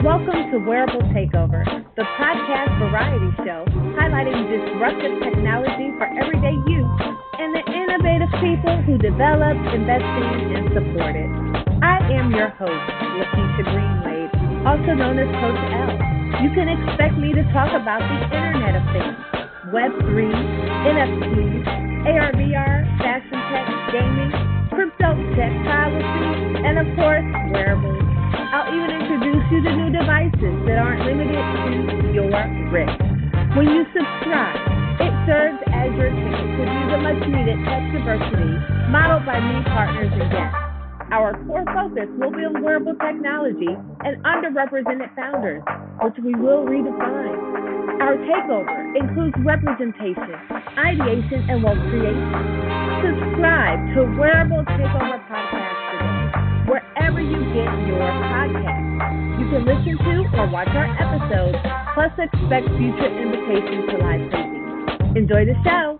Welcome to Wearable Takeover, the podcast variety show highlighting disruptive technology for everyday use and the innovative people who develop, invest in, and support it. I am your host, Lakeisha Greenwade, also known as Coach L. You can expect me to talk about the Internet of Things, Web3, NFTs, AR/VR, fashion tech, gaming, crypto tech, privacy, and of course, that aren't limited to your wrist. When you subscribe, it serves as your ticket to view the much needed tech diversity modeled by me, partners, and guests. Our core focus will be on wearable technology and underrepresented founders, which we will redefine. Our takeover includes representation, ideation, and wealth creation. Subscribe to Wearable Takeover Podcast today, wherever you get your podcast. You can listen to or watch our episodes, plus expect future invitations to live tapings. Enjoy the show.